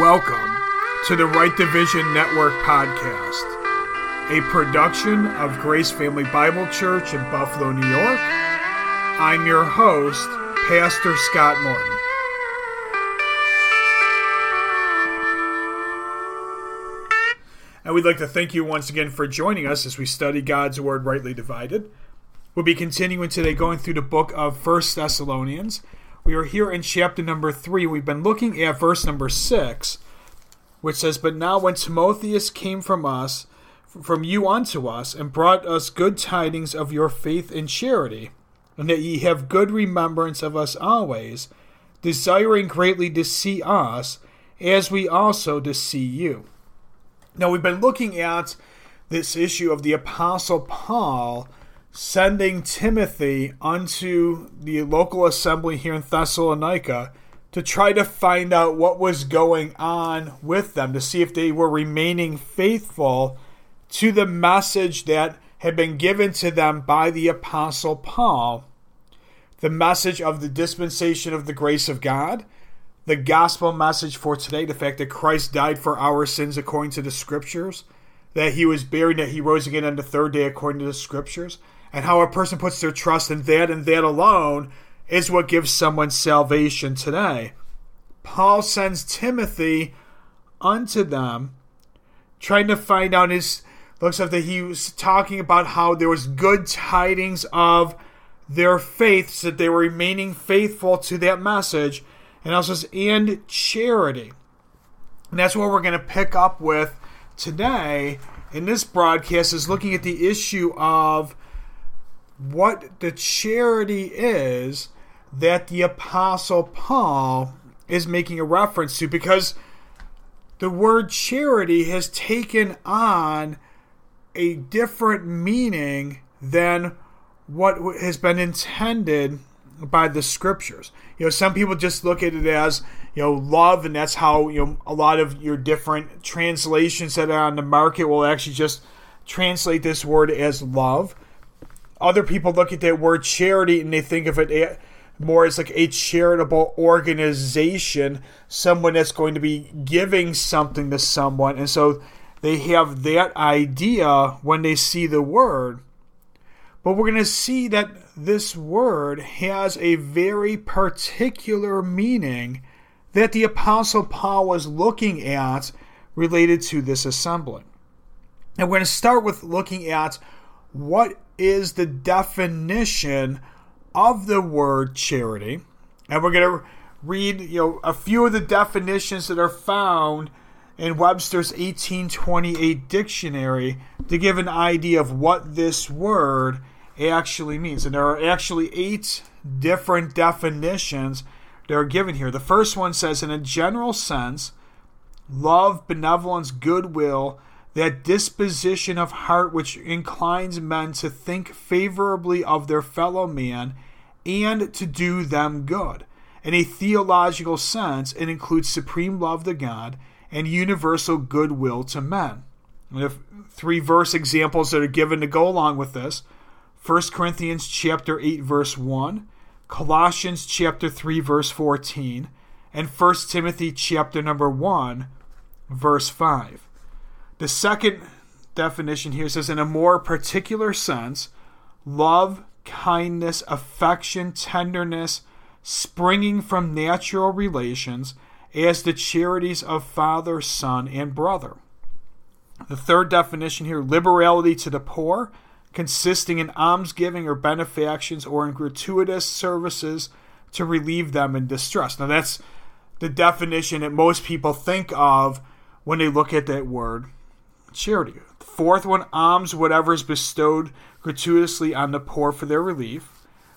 Welcome to the Right Division Network podcast, a production of Grace Family Bible Church in Buffalo, New York. I'm your host, Pastor Scott Morton. And we'd like to thank you once again for joining us as we study God's Word rightly divided. We'll be continuing today going through the book of First Thessalonians. We are here in chapter number 3. We've been looking at verse number 6, which says, But now when Timotheus came from us, from you unto us, and brought us good tidings of your faith and charity, and that ye have good remembrance of us always, desiring greatly to see us, as we also to see you. Now, we've been looking at this issue of the Apostle Paul sending Timothy unto the local assembly here in Thessalonica to try to find out what was going on with them, to see if they were remaining faithful to the message that had been given to them by the Apostle Paul. The message of the dispensation of the grace of God. The gospel message for today the fact that Christ died for our sins according to the scriptures, that he was buried, that he rose again on the third day according to the scriptures, and how a person puts their trust in that and that alone is what gives someone salvation today. Paul sends Timothy unto them, trying to find out his looks like that he was talking about how there was good tidings of their faith, so that they were remaining faithful to that message and also says, and charity. And that's what we're going to pick up with today in this broadcast is looking at the issue of what the charity is that the apostle Paul is making a reference to because the word charity has taken on a different meaning than what has been intended by the scriptures. You know, some people just look at it as you know love, and that's how you know a lot of your different translations that are on the market will actually just translate this word as love. Other people look at that word charity and they think of it eh, more as like a charitable organization, someone that's going to be giving something to someone, and so they have that idea when they see the word. But we're going to see that this word has a very particular meaning that the Apostle Paul was looking at related to this assembly. And we're going to start with looking at what is the definition of the word charity. And we're going to read you know a few of the definitions that are found in Webster's 1828 dictionary to give an idea of what this word actually means. And there are actually eight different definitions that are given here. The first one says, in a general sense, love, benevolence, goodwill, that disposition of heart which inclines men to think favorably of their fellow man and to do them good. In a theological sense, it includes supreme love to God and universal goodwill to men. Three verse examples that are given to go along with this. 1 Corinthians chapter 8 verse 1, Colossians chapter 3 verse 14, and 1 Timothy chapter number 1 verse 5. The second definition here says in a more particular sense, love, kindness, affection, tenderness springing from natural relations as the charities of father, son, and brother. The third definition here, liberality to the poor consisting in almsgiving or benefactions or in gratuitous services to relieve them in distress. Now, that's the definition that most people think of when they look at that word charity. The fourth one, alms, whatever is bestowed gratuitously on the poor for their relief.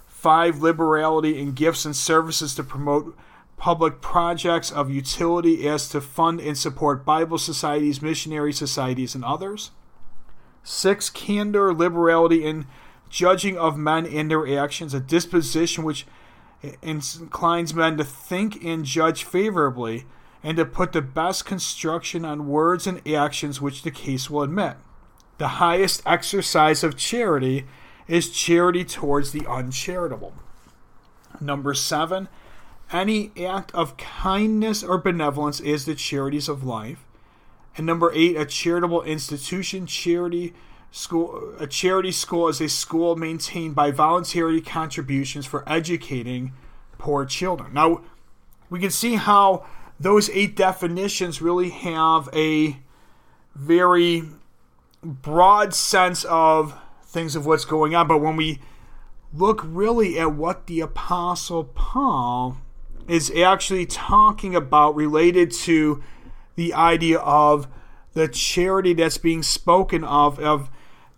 Five, liberality in gifts and services to promote public projects of utility as to fund and support Bible societies, missionary societies, and others. Six, candor, liberality in judging of men and their actions, a disposition which inclines men to think and judge favorably, and to put the best construction on words and actions which the case will admit. The highest exercise of charity is charity towards the uncharitable. Number seven, any act of kindness or benevolence is the charities of life. And number eight, a charitable institution, charity school. A charity school is a school maintained by voluntary contributions for educating poor children. Now, we can see how those eight definitions really have a very broad sense of things of what's going on. But when we look really at what the Apostle Paul is actually talking about related to the idea of the charity that's being spoken of of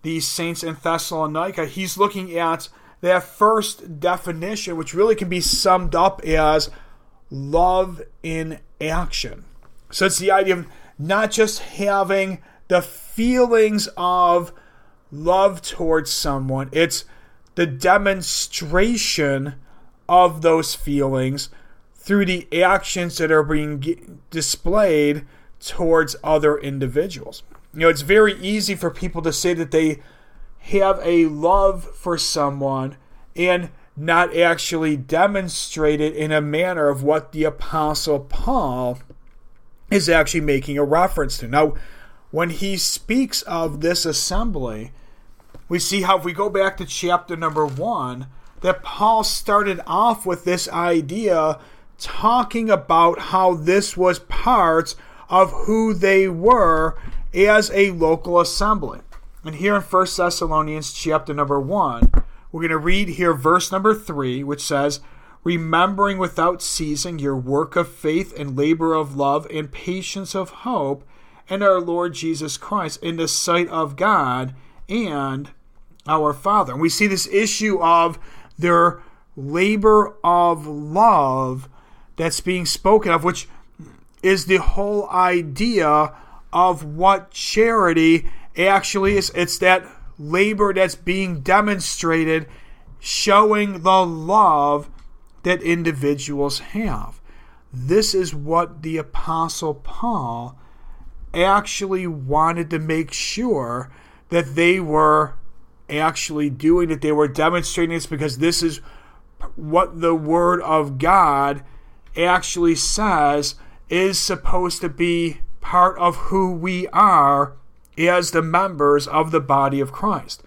these saints in Thessalonica, he's looking at that first definition, which really can be summed up as love in action. So it's the idea of not just having the feelings of love towards someone, it's the demonstration of those feelings through the actions that are being displayed towards other individuals. You know, it's very easy for people to say that they have a love for someone and not actually demonstrated in a manner of what the Apostle Paul is actually making a reference to. Now, when he speaks of this assembly, we see how if we go back to chapter number one, that Paul started off with this idea talking about how this was part of who they were as a local assembly. And here in 1 Thessalonians chapter number 1, we're going to read here verse number 3, which says, Remembering without ceasing your work of faith and labor of love and patience of hope and our Lord Jesus Christ in the sight of God and our Father. And we see this issue of their labor of love that's being spoken of, which is the whole idea of what charity actually is. It's that labor that's being demonstrated, showing the love that individuals have. This is what the Apostle Paul actually wanted to make sure that they were actually doing, that they were demonstrating this because this is what the Word of God actually says is supposed to be part of who we are as the members of the body of Christ.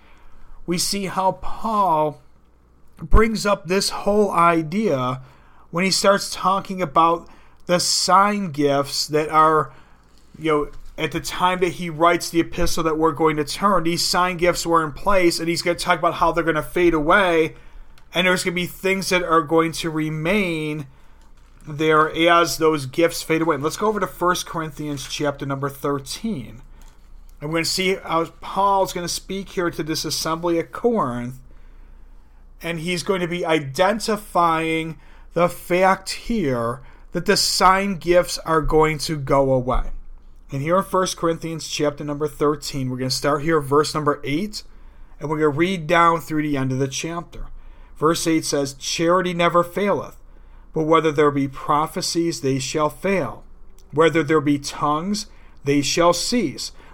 We see how Paul brings up this whole idea when he starts talking about the sign gifts that are, you know, at the time that he writes the epistle that we're going to turn, these sign gifts were in place, and he's going to talk about how they're going to fade away, and there's going to be things that are going to remain there as those gifts fade away. let's go over to 1 Corinthians chapter number 13. And we're going to see how Paul's going to speak here to this assembly at Corinth. And he's going to be identifying the fact here that the sign gifts are going to go away. And here in 1 Corinthians chapter number 13, we're going to start here verse number 8, and we're going to read down through the end of the chapter. Verse 8 says, Charity never faileth but whether there be prophecies, they shall fail. Whether there be tongues, they shall cease.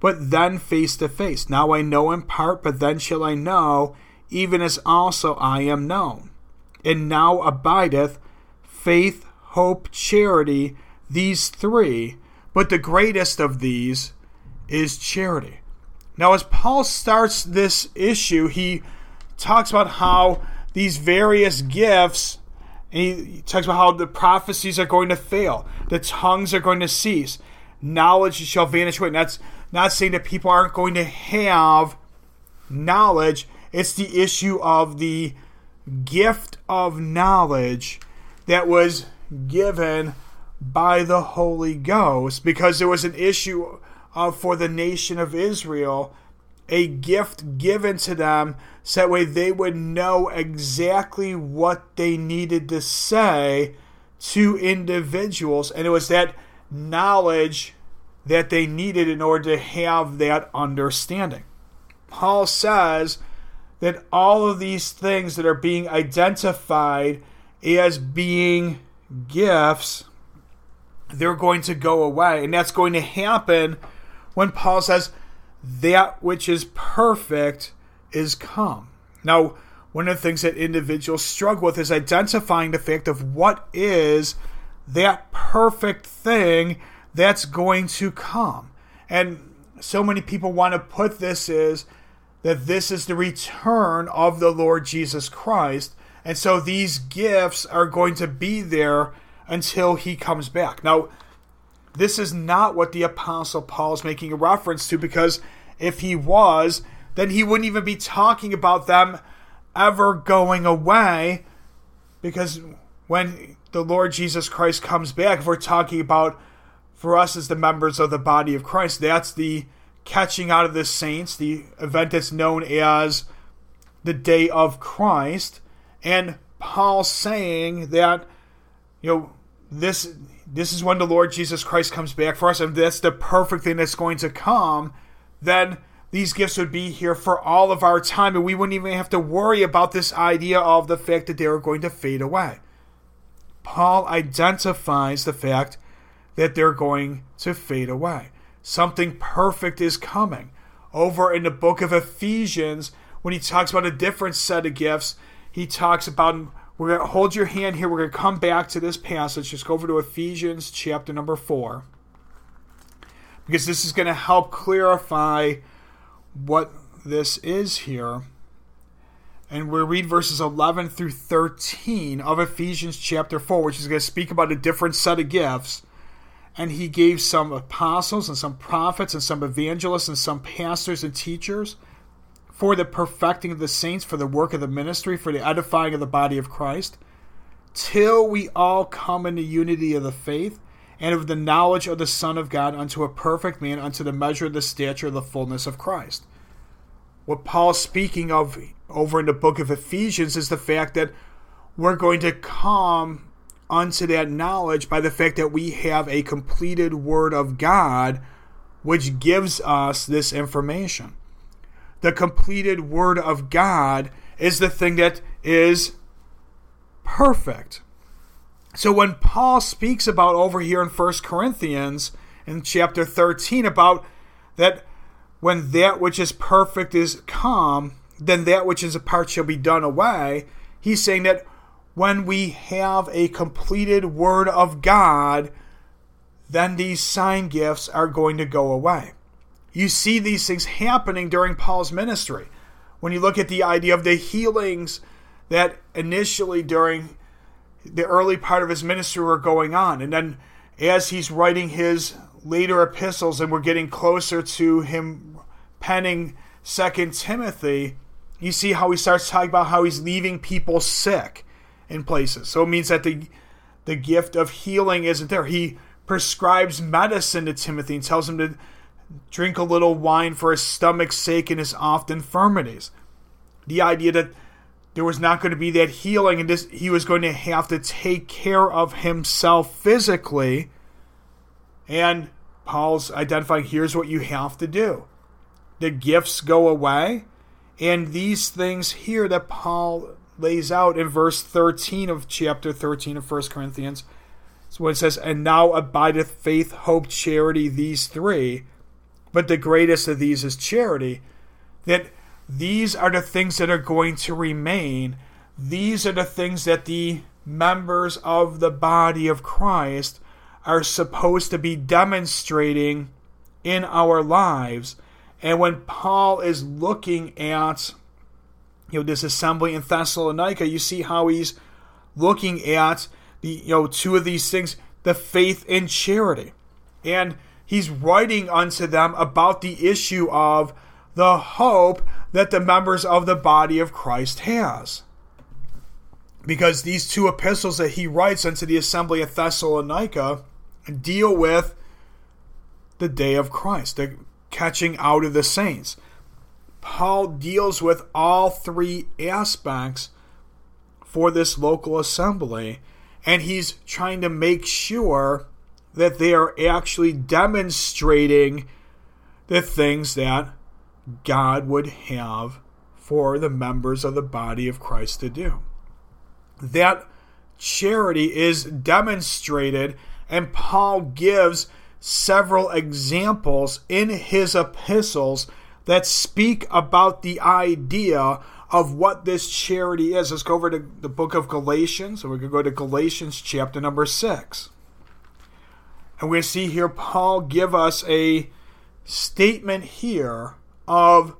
but then face to face. Now I know in part, but then shall I know, even as also I am known. And now abideth faith, hope, charity, these three, but the greatest of these is charity. Now, as Paul starts this issue, he talks about how these various gifts and he talks about how the prophecies are going to fail, the tongues are going to cease, knowledge shall vanish away. And that's not saying that people aren't going to have knowledge, it's the issue of the gift of knowledge that was given by the Holy Ghost because there was an issue of, for the nation of Israel a gift given to them so that way they would know exactly what they needed to say to individuals. And it was that knowledge that they needed in order to have that understanding. Paul says that all of these things that are being identified as being gifts, they're going to go away. And that's going to happen when Paul says, that which is perfect is come. Now, one of the things that individuals struggle with is identifying the fact of what is that perfect thing that's going to come. And so many people want to put this as that this is the return of the Lord Jesus Christ. And so these gifts are going to be there until he comes back. Now, this is not what the Apostle Paul is making a reference to because if he was, then he wouldn't even be talking about them ever going away because when the Lord Jesus Christ comes back, if we're talking about for us as the members of the body of Christ, that's the catching out of the saints, the event that's known as the day of Christ. And Paul saying that, you know, this this is when the Lord Jesus Christ comes back for us, and that's the perfect thing that's going to come, then these gifts would be here for all of our time, and we wouldn't even have to worry about this idea of the fact that they are going to fade away. Paul identifies the fact that they're going to fade away. Something perfect is coming. Over in the book of Ephesians, when he talks about a different set of gifts, he talks about we're going to hold your hand here. We're going to come back to this passage. Just go over to Ephesians chapter number 4. Because this is going to help clarify what this is here. And we'll read verses 11 through 13 of Ephesians chapter 4, which is going to speak about a different set of gifts. And he gave some apostles and some prophets and some evangelists and some pastors and teachers for the perfecting of the saints, for the work of the ministry, for the edifying of the body of Christ, till we all come into unity of the faith and of the knowledge of the Son of God unto a perfect man, unto the measure of the stature of the fullness of Christ. What Paul's speaking of over in the book of Ephesians is the fact that we're going to come unto that knowledge by the fact that we have a completed Word of God which gives us this information the completed Word of God is the thing that is perfect. So when Paul speaks about over here in 1 Corinthians in chapter 13 about that when that which is perfect is come, then that which is apart shall be done away, he's saying that when we have a completed word of God, then these sign gifts are going to go away you see these things happening during Paul's ministry. When you look at the idea of the healings that initially during the early part of his ministry were going on, and then as he's writing his later epistles and we're getting closer to him penning Second Timothy, you see how he starts talking about how he's leaving people sick in places. So it means that the the gift of healing isn't there. He prescribes medicine to Timothy and tells him to drink a little wine for his stomach's sake and his oft infirmities. The idea that there was not going to be that healing and this he was going to have to take care of himself physically. And Paul's identifying here's what you have to do. The gifts go away, and these things here that Paul lays out in verse 13 of chapter 13 of 1 Corinthians. So it says, And now abideth faith, hope, charity, these three but the greatest of these is charity. That these are the things that are going to remain. These are the things that the members of the body of Christ are supposed to be demonstrating in our lives. And when Paul is looking at you know this assembly in Thessalonica, you see how he's looking at the you know two of these things, the faith and charity. And he's writing unto them about the issue of the hope that the members of the body of Christ has. Because these two epistles that he writes unto the assembly of Thessalonica deal with the day of Christ, the catching out of the saints. Paul deals with all three aspects for this local assembly, and he's trying to make sure that they are actually demonstrating the things that God would have for the members of the body of Christ to do. That charity is demonstrated, and Paul gives several examples in his epistles that speak about the idea of what this charity is. Let's go over to the book of Galatians, and we can go to Galatians chapter number 6. And to see here Paul give us a statement here of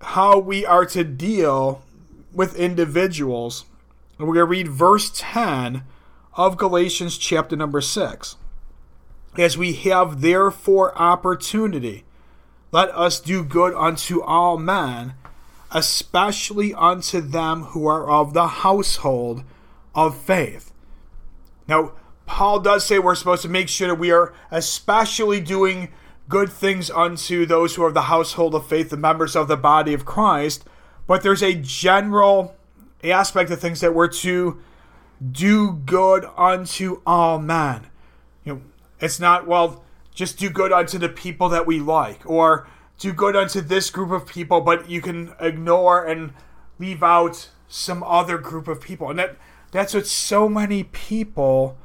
how we are to deal with individuals. And we're going to read verse 10 of Galatians chapter number 6. As we have therefore opportunity, let us do good unto all men, especially unto them who are of the household of faith. Now, Paul does say we're supposed to make sure that we are especially doing good things unto those who are of the household of faith, the members of the body of Christ. But there's a general aspect of things that we're to do good unto all men. You know, it's not, well, just do good unto the people that we like, or do good unto this group of people, but you can ignore and leave out some other group of people. And that that's what so many people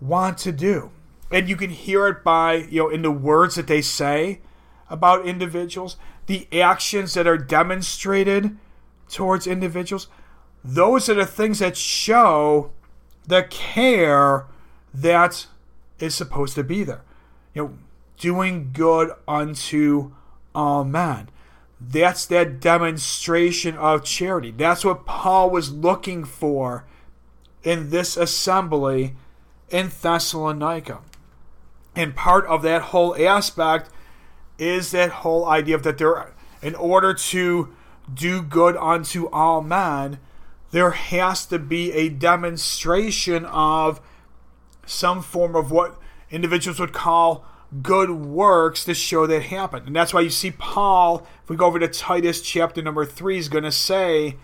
want to do. And you can hear it by, you know, in the words that they say about individuals, the actions that are demonstrated towards individuals. Those are the things that show the care that is supposed to be there. You know, doing good unto uh, all men. That's that demonstration of charity. That's what Paul was looking for in this assembly in Thessalonica. And part of that whole aspect is that whole idea of that there, in order to do good unto all men, there has to be a demonstration of some form of what individuals would call good works to show that happened. And that's why you see Paul, if we go over to Titus chapter number 3, is going to say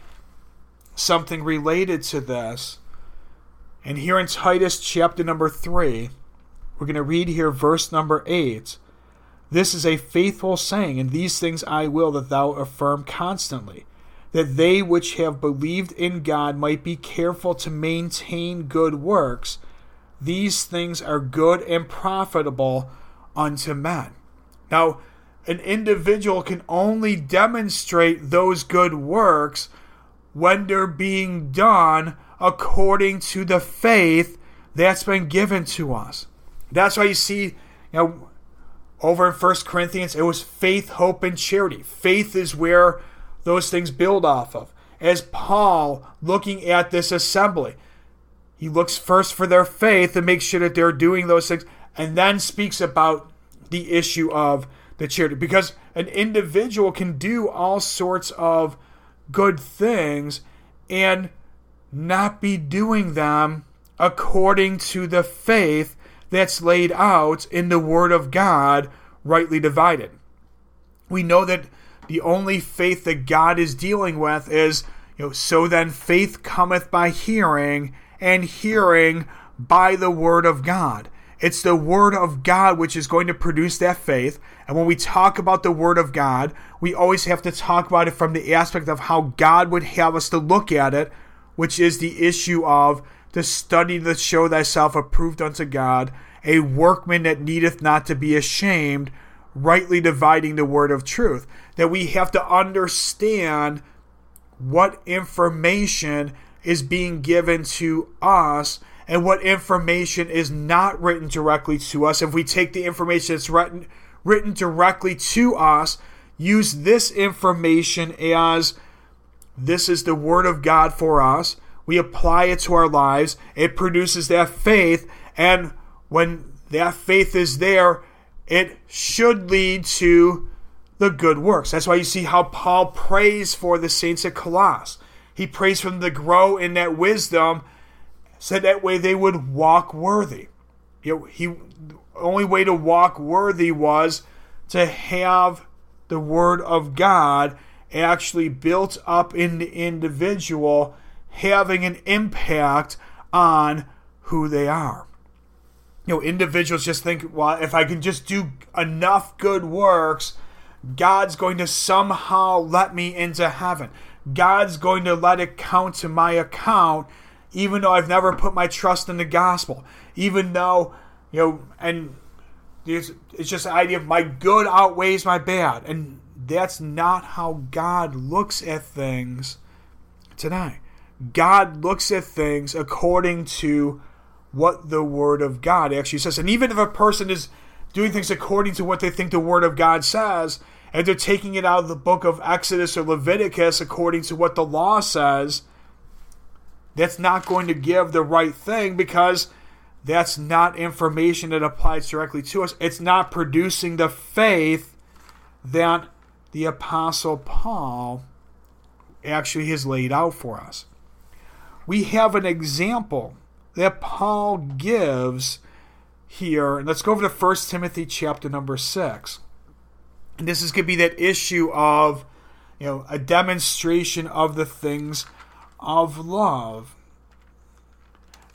something related to this. And here in Titus chapter number 3, we're going to read here verse number 8. This is a faithful saying, and these things I will that thou affirm constantly, that they which have believed in God might be careful to maintain good works. These things are good and profitable unto men. Now, an individual can only demonstrate those good works when they're being done according to the faith that's been given to us. That's why you see, you know, over in First Corinthians, it was faith, hope, and charity. Faith is where those things build off of. As Paul, looking at this assembly, he looks first for their faith and makes sure that they're doing those things, and then speaks about the issue of the charity. Because an individual can do all sorts of good things, and not be doing them according to the faith that's laid out in the Word of God, rightly divided. We know that the only faith that God is dealing with is, you know, so then faith cometh by hearing, and hearing by the Word of God. It's the Word of God which is going to produce that faith. And when we talk about the Word of God, we always have to talk about it from the aspect of how God would have us to look at it which is the issue of to study to show thyself approved unto God, a workman that needeth not to be ashamed, rightly dividing the word of truth. That we have to understand what information is being given to us and what information is not written directly to us. If we take the information that's written, written directly to us, use this information as this is the Word of God for us. We apply it to our lives. It produces that faith. And when that faith is there, it should lead to the good works. That's why you see how Paul prays for the saints at Colossus. He prays for them to grow in that wisdom so that way they would walk worthy. You know, he only way to walk worthy was to have the word of God actually built up in the individual, having an impact on who they are. you know, individuals just think, well, if I can just do enough good works, God's going to somehow let me into heaven. God's going to let it count to my account, even though I've never put my trust in the gospel. Even though, you know, and it's, it's just the idea of my good outweighs my bad. And that's not how God looks at things today. God looks at things according to what the Word of God actually says. And even if a person is doing things according to what they think the Word of God says, and they're taking it out of the book of Exodus or Leviticus according to what the law says, that's not going to give the right thing because that's not information that applies directly to us. It's not producing the faith that the Apostle Paul actually has laid out for us. We have an example that Paul gives here. And let's go over to 1 Timothy chapter number 6. And this is going to be that issue of, you know, a demonstration of the things of love.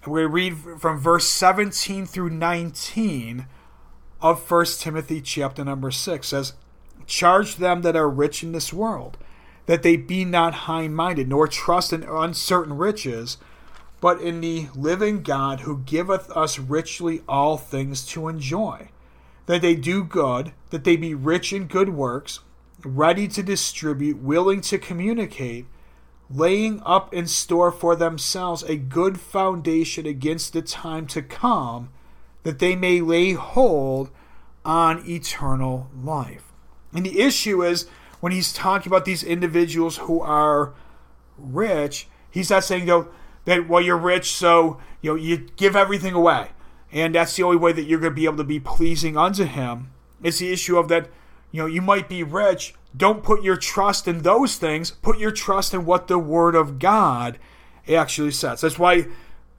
And to read from verse 17 through 19 of 1 Timothy chapter number 6 says, Charge them that are rich in this world, that they be not high minded, nor trust in uncertain riches, but in the living God who giveth us richly all things to enjoy. That they do good, that they be rich in good works, ready to distribute, willing to communicate, laying up in store for themselves a good foundation against the time to come, that they may lay hold on eternal life. And the issue is when he's talking about these individuals who are rich, he's not saying, though, that well you're rich, so you know you give everything away, and that's the only way that you're going to be able to be pleasing unto Him. It's the issue of that you know you might be rich. Don't put your trust in those things. Put your trust in what the Word of God actually says. That's why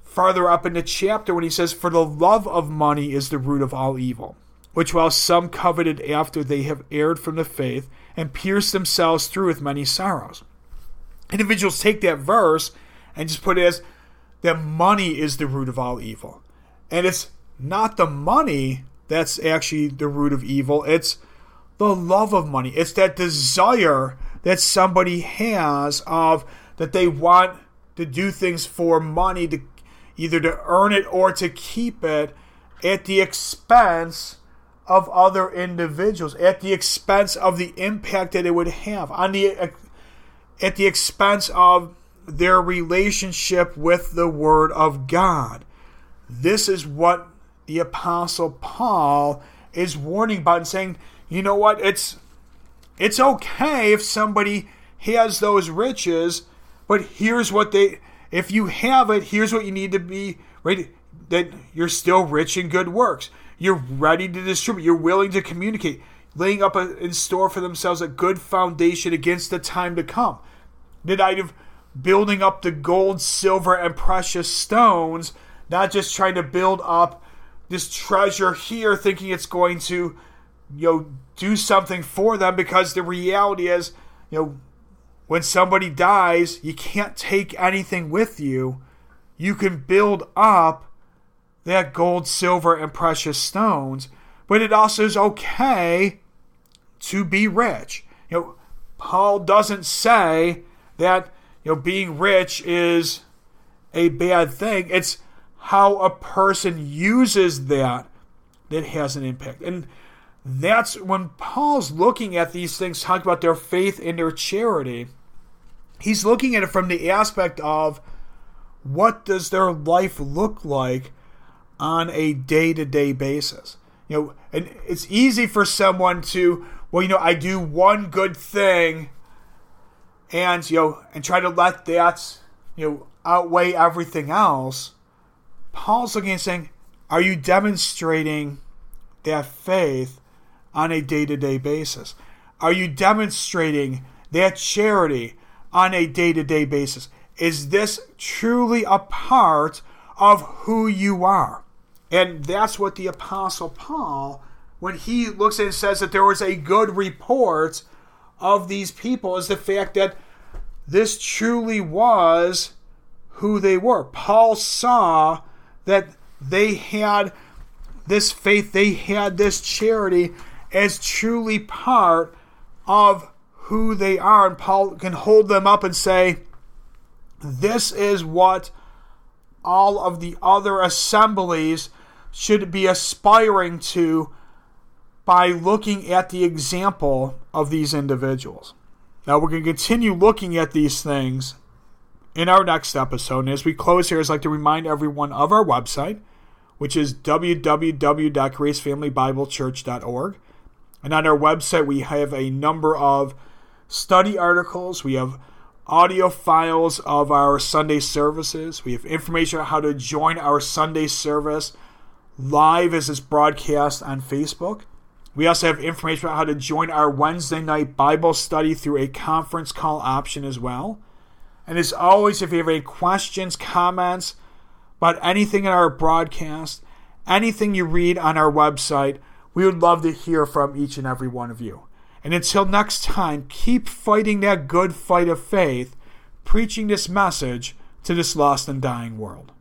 farther up in the chapter when he says, "For the love of money is the root of all evil." Which while some coveted after they have erred from the faith and pierced themselves through with many sorrows. Individuals take that verse and just put it as that money is the root of all evil. And it's not the money that's actually the root of evil, it's the love of money. It's that desire that somebody has of that they want to do things for money to either to earn it or to keep it at the expense of other individuals, at the expense of the impact that it would have on the at the expense of their relationship with the Word of God. This is what the Apostle Paul is warning about and saying, you know what, it's it's okay if somebody has those riches, but here's what they if you have it, here's what you need to be ready that you're still rich in good works. You're ready to distribute, you're willing to communicate, laying up a, in store for themselves a good foundation against the time to come. Did I have building up the gold, silver, and precious stones, not just trying to build up this treasure here thinking it's going to, you know, do something for them because the reality is, you know, when somebody dies, you can't take anything with you. You can build up that gold, silver, and precious stones, but it also is okay to be rich. You know, Paul doesn't say that you know, being rich is a bad thing. It's how a person uses that that has an impact. And that's when Paul's looking at these things, talking about their faith and their charity, he's looking at it from the aspect of what does their life look like on a day-to-day basis. You know, and it's easy for someone to, well, you know, I do one good thing and you know and try to let that you know outweigh everything else paul's looking and saying are you demonstrating that faith on a day-to-day basis? Are you demonstrating that charity on a day-to-day basis? Is this truly a part of who you are? And that's what the apostle paul when he looks and says that there was a good report of these people is the fact that this truly was who they were. Paul saw that they had this faith, they had this charity as truly part of who they are. And Paul can hold them up and say, This is what all of the other assemblies should be aspiring to by looking at the example of these individuals. Now, we're going to continue looking at these things in our next episode. And as we close here, I'd like to remind everyone of our website, which is www.gracefamilybiblechurch.org. And on our website, we have a number of study articles. We have audio files of our Sunday services. We have information on how to join our Sunday service live as it's broadcast on Facebook. We also have information about how to join our Wednesday night Bible study through a conference call option as well. And as always, if you have any questions, comments about anything in our broadcast, anything you read on our website, we would love to hear from each and every one of you. And until next time, keep fighting that good fight of faith, preaching this message to this lost and dying world.